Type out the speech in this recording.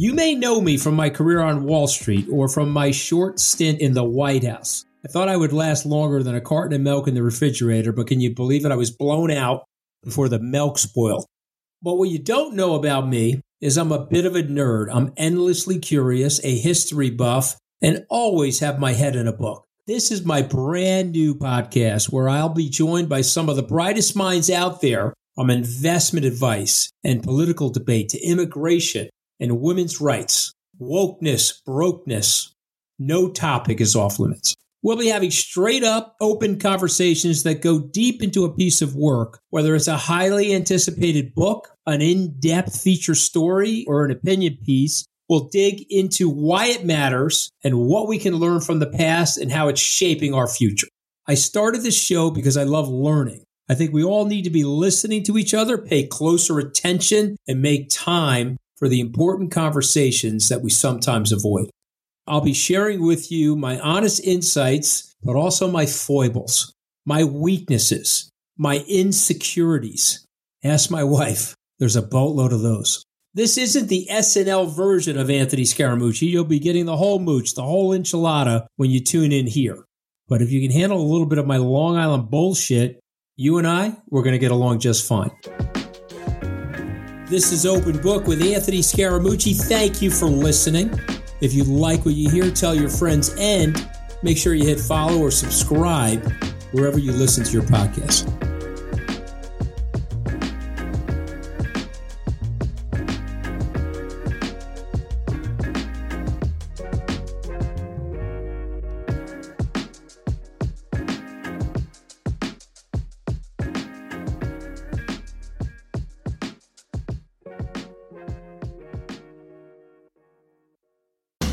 You may know me from my career on Wall Street or from my short stint in the White House. I thought I would last longer than a carton of milk in the refrigerator, but can you believe it? I was blown out before the milk spoiled. But what you don't know about me is I'm a bit of a nerd. I'm endlessly curious, a history buff, and always have my head in a book. This is my brand new podcast where I'll be joined by some of the brightest minds out there from investment advice and political debate to immigration and women's rights, wokeness, brokenness. No topic is off limits. We'll be having straight up open conversations that go deep into a piece of work, whether it's a highly anticipated book, an in depth feature story, or an opinion piece. We'll dig into why it matters and what we can learn from the past and how it's shaping our future. I started this show because I love learning. I think we all need to be listening to each other, pay closer attention, and make time for the important conversations that we sometimes avoid. I'll be sharing with you my honest insights, but also my foibles, my weaknesses, my insecurities. Ask my wife. There's a boatload of those. This isn't the SNL version of Anthony Scaramucci. You'll be getting the whole mooch, the whole enchilada when you tune in here. But if you can handle a little bit of my Long Island bullshit, you and I, we're going to get along just fine. This is Open Book with Anthony Scaramucci. Thank you for listening. If you like what you hear, tell your friends and make sure you hit follow or subscribe wherever you listen to your podcast.